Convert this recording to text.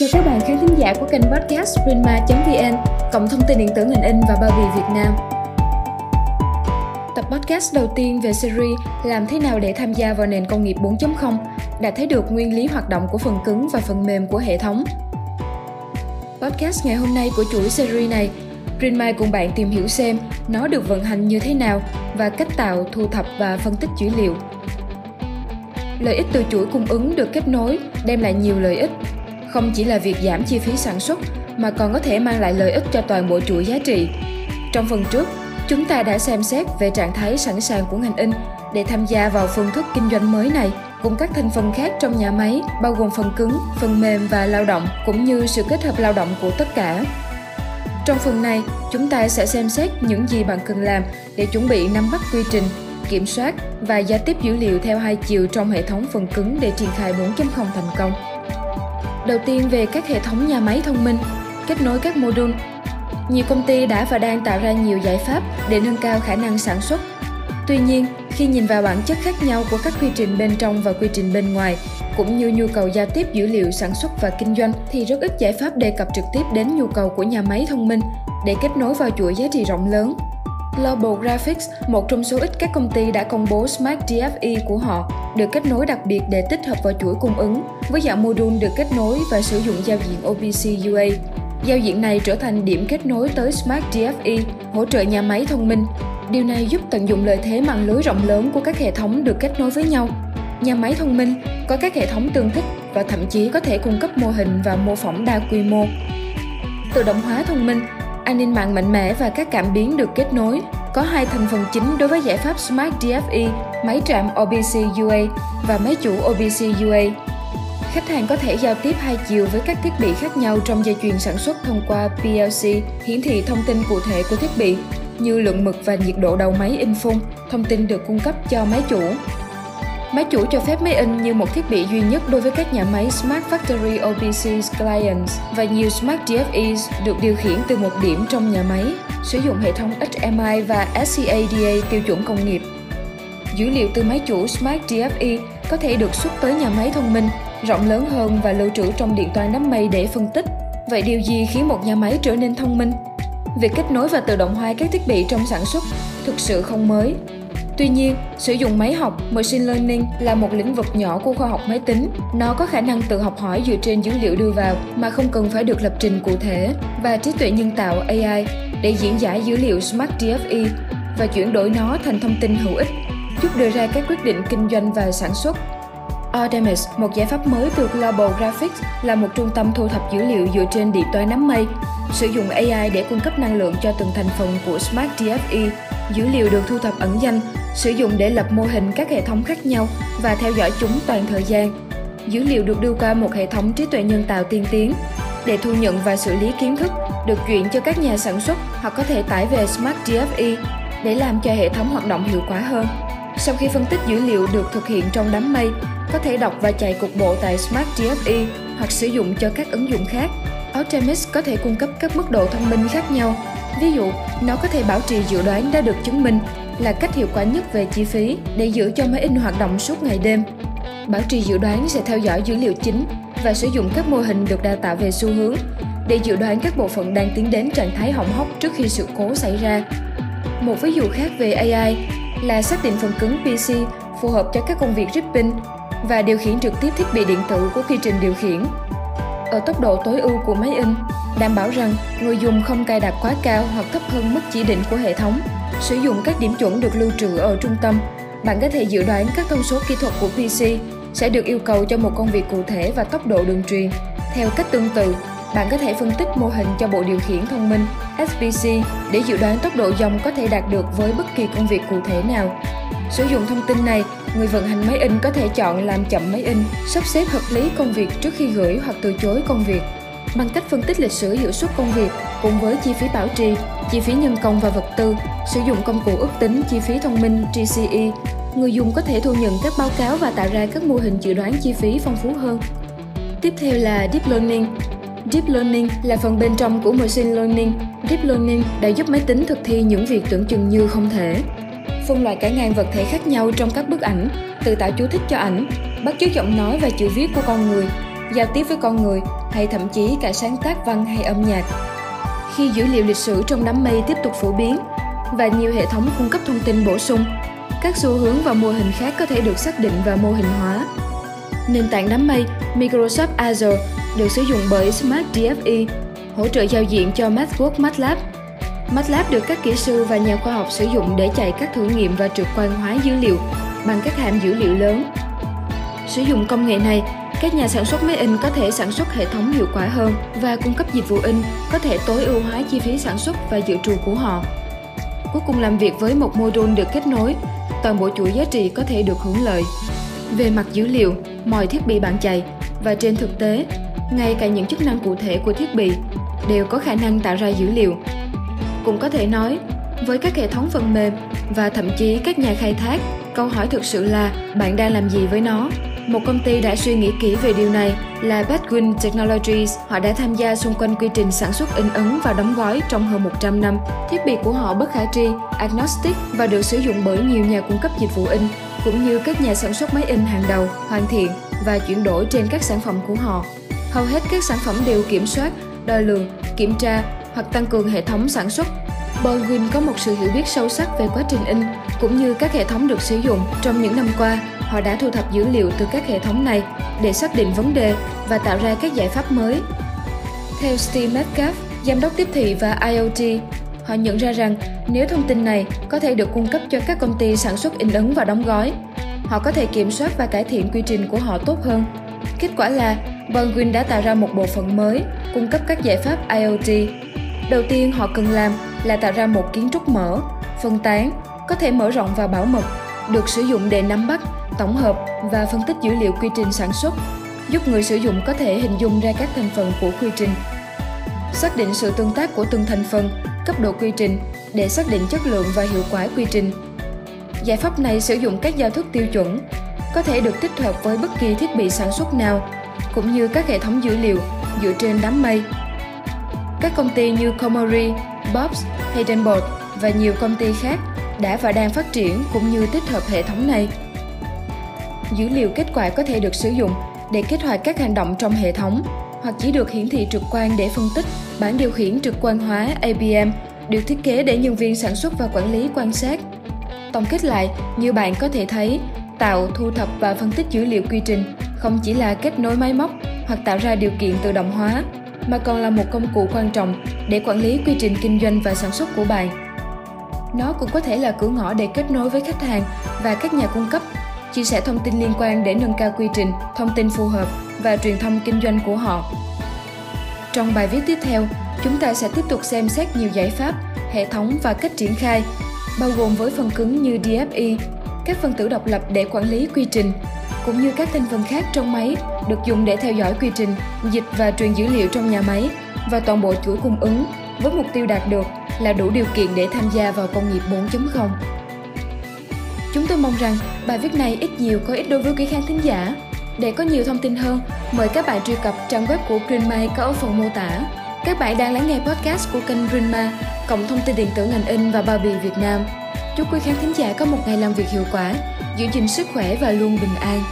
Chào các bạn khán thính giả của kênh podcast Prima.vn, cộng thông tin điện tử ngành in và bao bì Việt Nam. Tập podcast đầu tiên về series Làm thế nào để tham gia vào nền công nghiệp 4.0 đã thấy được nguyên lý hoạt động của phần cứng và phần mềm của hệ thống. Podcast ngày hôm nay của chuỗi series này, Prima cùng bạn tìm hiểu xem nó được vận hành như thế nào và cách tạo, thu thập và phân tích dữ liệu. Lợi ích từ chuỗi cung ứng được kết nối đem lại nhiều lợi ích không chỉ là việc giảm chi phí sản xuất mà còn có thể mang lại lợi ích cho toàn bộ chuỗi giá trị. Trong phần trước, chúng ta đã xem xét về trạng thái sẵn sàng của ngành in để tham gia vào phương thức kinh doanh mới này cùng các thành phần khác trong nhà máy bao gồm phần cứng, phần mềm và lao động cũng như sự kết hợp lao động của tất cả. Trong phần này, chúng ta sẽ xem xét những gì bạn cần làm để chuẩn bị nắm bắt quy trình, kiểm soát và giao tiếp dữ liệu theo hai chiều trong hệ thống phần cứng để triển khai 4.0 thành công. Đầu tiên về các hệ thống nhà máy thông minh, kết nối các module. Nhiều công ty đã và đang tạo ra nhiều giải pháp để nâng cao khả năng sản xuất. Tuy nhiên, khi nhìn vào bản chất khác nhau của các quy trình bên trong và quy trình bên ngoài, cũng như nhu cầu giao tiếp dữ liệu sản xuất và kinh doanh thì rất ít giải pháp đề cập trực tiếp đến nhu cầu của nhà máy thông minh để kết nối vào chuỗi giá trị rộng lớn Global Graphics, một trong số ít các công ty đã công bố Smart DFE của họ, được kết nối đặc biệt để tích hợp vào chuỗi cung ứng, với dạng module được kết nối và sử dụng giao diện OPC UA. Giao diện này trở thành điểm kết nối tới Smart DFE, hỗ trợ nhà máy thông minh. Điều này giúp tận dụng lợi thế mạng lưới rộng lớn của các hệ thống được kết nối với nhau. Nhà máy thông minh có các hệ thống tương thích và thậm chí có thể cung cấp mô hình và mô phỏng đa quy mô. Tự động hóa thông minh an ninh mạng mạnh mẽ và các cảm biến được kết nối. Có hai thành phần chính đối với giải pháp Smart DFE, máy trạm OBC UA và máy chủ OBC UA. Khách hàng có thể giao tiếp hai chiều với các thiết bị khác nhau trong dây chuyền sản xuất thông qua PLC, hiển thị thông tin cụ thể của thiết bị như lượng mực và nhiệt độ đầu máy in phun, thông tin được cung cấp cho máy chủ. Máy chủ cho phép máy in như một thiết bị duy nhất đối với các nhà máy Smart Factory OPC Clients và nhiều Smart DFEs được điều khiển từ một điểm trong nhà máy, sử dụng hệ thống HMI và SCADA tiêu chuẩn công nghiệp. Dữ liệu từ máy chủ Smart DFE có thể được xuất tới nhà máy thông minh, rộng lớn hơn và lưu trữ trong điện toán đám mây để phân tích. Vậy điều gì khiến một nhà máy trở nên thông minh? Việc kết nối và tự động hóa các thiết bị trong sản xuất thực sự không mới, Tuy nhiên, sử dụng máy học machine learning là một lĩnh vực nhỏ của khoa học máy tính. Nó có khả năng tự học hỏi dựa trên dữ liệu đưa vào mà không cần phải được lập trình cụ thể và trí tuệ nhân tạo AI để diễn giải dữ liệu Smart DFE và chuyển đổi nó thành thông tin hữu ích, giúp đưa ra các quyết định kinh doanh và sản xuất. Artemis, một giải pháp mới từ Global Graphics, là một trung tâm thu thập dữ liệu dựa trên điện toán đám mây, sử dụng AI để cung cấp năng lượng cho từng thành phần của Smart DFE. Dữ liệu được thu thập ẩn danh sử dụng để lập mô hình các hệ thống khác nhau và theo dõi chúng toàn thời gian. Dữ liệu được đưa qua một hệ thống trí tuệ nhân tạo tiên tiến để thu nhận và xử lý kiến thức được chuyển cho các nhà sản xuất hoặc có thể tải về Smart DFE để làm cho hệ thống hoạt động hiệu quả hơn. Sau khi phân tích dữ liệu được thực hiện trong đám mây, có thể đọc và chạy cục bộ tại Smart DFE hoặc sử dụng cho các ứng dụng khác. Artemis có thể cung cấp các mức độ thông minh khác nhau. Ví dụ, nó có thể bảo trì dự đoán đã được chứng minh là cách hiệu quả nhất về chi phí để giữ cho máy in hoạt động suốt ngày đêm. Bảo trì dự đoán sẽ theo dõi dữ liệu chính và sử dụng các mô hình được đào tạo về xu hướng để dự đoán các bộ phận đang tiến đến trạng thái hỏng hóc trước khi sự cố xảy ra. Một ví dụ khác về AI là xác định phần cứng PC phù hợp cho các công việc ripping và điều khiển trực tiếp thiết bị điện tử của quy trình điều khiển. Ở tốc độ tối ưu của máy in, đảm bảo rằng người dùng không cài đặt quá cao hoặc thấp hơn mức chỉ định của hệ thống Sử dụng các điểm chuẩn được lưu trữ ở trung tâm, bạn có thể dự đoán các thông số kỹ thuật của PC sẽ được yêu cầu cho một công việc cụ thể và tốc độ đường truyền. Theo cách tương tự, bạn có thể phân tích mô hình cho bộ điều khiển thông minh SPC để dự đoán tốc độ dòng có thể đạt được với bất kỳ công việc cụ thể nào. Sử dụng thông tin này, người vận hành máy in có thể chọn làm chậm máy in, sắp xếp hợp lý công việc trước khi gửi hoặc từ chối công việc. Bằng cách phân tích lịch sử hiệu suất công việc cùng với chi phí bảo trì, chi phí nhân công và vật tư, sử dụng công cụ ước tính chi phí thông minh GCE, người dùng có thể thu nhận các báo cáo và tạo ra các mô hình dự đoán chi phí phong phú hơn. Tiếp theo là Deep Learning. Deep Learning là phần bên trong của Machine Learning. Deep Learning đã giúp máy tính thực thi những việc tưởng chừng như không thể. Phân loại cả ngàn vật thể khác nhau trong các bức ảnh, tự tạo chú thích cho ảnh, bắt chước giọng nói và chữ viết của con người, giao tiếp với con người hay thậm chí cả sáng tác văn hay âm nhạc. Khi dữ liệu lịch sử trong đám mây tiếp tục phổ biến và nhiều hệ thống cung cấp thông tin bổ sung, các xu hướng và mô hình khác có thể được xác định và mô hình hóa. Nền tảng đám mây Microsoft Azure được sử dụng bởi Smart DFE, hỗ trợ giao diện cho MathWorks MATLAB. MATLAB được các kỹ sư và nhà khoa học sử dụng để chạy các thử nghiệm và trực quan hóa dữ liệu bằng các hàm dữ liệu lớn. Sử dụng công nghệ này, các nhà sản xuất máy in có thể sản xuất hệ thống hiệu quả hơn và cung cấp dịch vụ in có thể tối ưu hóa chi phí sản xuất và dự trù của họ. Cuối cùng làm việc với một module được kết nối, toàn bộ chuỗi giá trị có thể được hưởng lợi. Về mặt dữ liệu, mọi thiết bị bạn chạy và trên thực tế, ngay cả những chức năng cụ thể của thiết bị đều có khả năng tạo ra dữ liệu. Cũng có thể nói, với các hệ thống phần mềm và thậm chí các nhà khai thác, câu hỏi thực sự là bạn đang làm gì với nó? Một công ty đã suy nghĩ kỹ về điều này là Badwin Technologies. Họ đã tham gia xung quanh quy trình sản xuất in ấn và đóng gói trong hơn 100 năm. Thiết bị của họ bất khả tri, agnostic và được sử dụng bởi nhiều nhà cung cấp dịch vụ in cũng như các nhà sản xuất máy in hàng đầu, hoàn thiện và chuyển đổi trên các sản phẩm của họ. Hầu hết các sản phẩm đều kiểm soát, đo lường, kiểm tra hoặc tăng cường hệ thống sản xuất. Baldwin có một sự hiểu biết sâu sắc về quá trình in cũng như các hệ thống được sử dụng trong những năm qua họ đã thu thập dữ liệu từ các hệ thống này để xác định vấn đề và tạo ra các giải pháp mới. Theo Steve Metcalf, giám đốc tiếp thị và IoT, họ nhận ra rằng nếu thông tin này có thể được cung cấp cho các công ty sản xuất in ấn và đóng gói, họ có thể kiểm soát và cải thiện quy trình của họ tốt hơn. Kết quả là Baldwin đã tạo ra một bộ phận mới cung cấp các giải pháp IoT. Đầu tiên họ cần làm là tạo ra một kiến trúc mở, phân tán, có thể mở rộng và bảo mật, được sử dụng để nắm bắt tổng hợp và phân tích dữ liệu quy trình sản xuất, giúp người sử dụng có thể hình dung ra các thành phần của quy trình. Xác định sự tương tác của từng thành phần, cấp độ quy trình để xác định chất lượng và hiệu quả quy trình. Giải pháp này sử dụng các giao thức tiêu chuẩn, có thể được tích hợp với bất kỳ thiết bị sản xuất nào, cũng như các hệ thống dữ liệu dựa trên đám mây. Các công ty như Comori, Bobs, Haydenbot và nhiều công ty khác đã và đang phát triển cũng như tích hợp hệ thống này dữ liệu kết quả có thể được sử dụng để kích hoạt các hành động trong hệ thống hoặc chỉ được hiển thị trực quan để phân tích. Bản điều khiển trực quan hóa ABM được thiết kế để nhân viên sản xuất và quản lý quan sát. Tổng kết lại, như bạn có thể thấy, tạo, thu thập và phân tích dữ liệu quy trình không chỉ là kết nối máy móc hoặc tạo ra điều kiện tự động hóa, mà còn là một công cụ quan trọng để quản lý quy trình kinh doanh và sản xuất của bạn. Nó cũng có thể là cửa ngõ để kết nối với khách hàng và các nhà cung cấp chia sẻ thông tin liên quan để nâng cao quy trình, thông tin phù hợp và truyền thông kinh doanh của họ. Trong bài viết tiếp theo, chúng ta sẽ tiếp tục xem xét nhiều giải pháp, hệ thống và cách triển khai, bao gồm với phần cứng như DFI, các phân tử độc lập để quản lý quy trình, cũng như các thành phần khác trong máy được dùng để theo dõi quy trình, dịch và truyền dữ liệu trong nhà máy và toàn bộ chuỗi cung ứng với mục tiêu đạt được là đủ điều kiện để tham gia vào công nghiệp 4.0. Chúng tôi mong rằng bài viết này ít nhiều có ích đối với quý khán thính giả. Để có nhiều thông tin hơn, mời các bạn truy cập trang web của Greenmay có ở phần mô tả. Các bạn đang lắng nghe podcast của kênh Greenma, cộng thông tin điện tử ngành in và bao bì Việt Nam. Chúc quý khán thính giả có một ngày làm việc hiệu quả, giữ gìn sức khỏe và luôn bình an.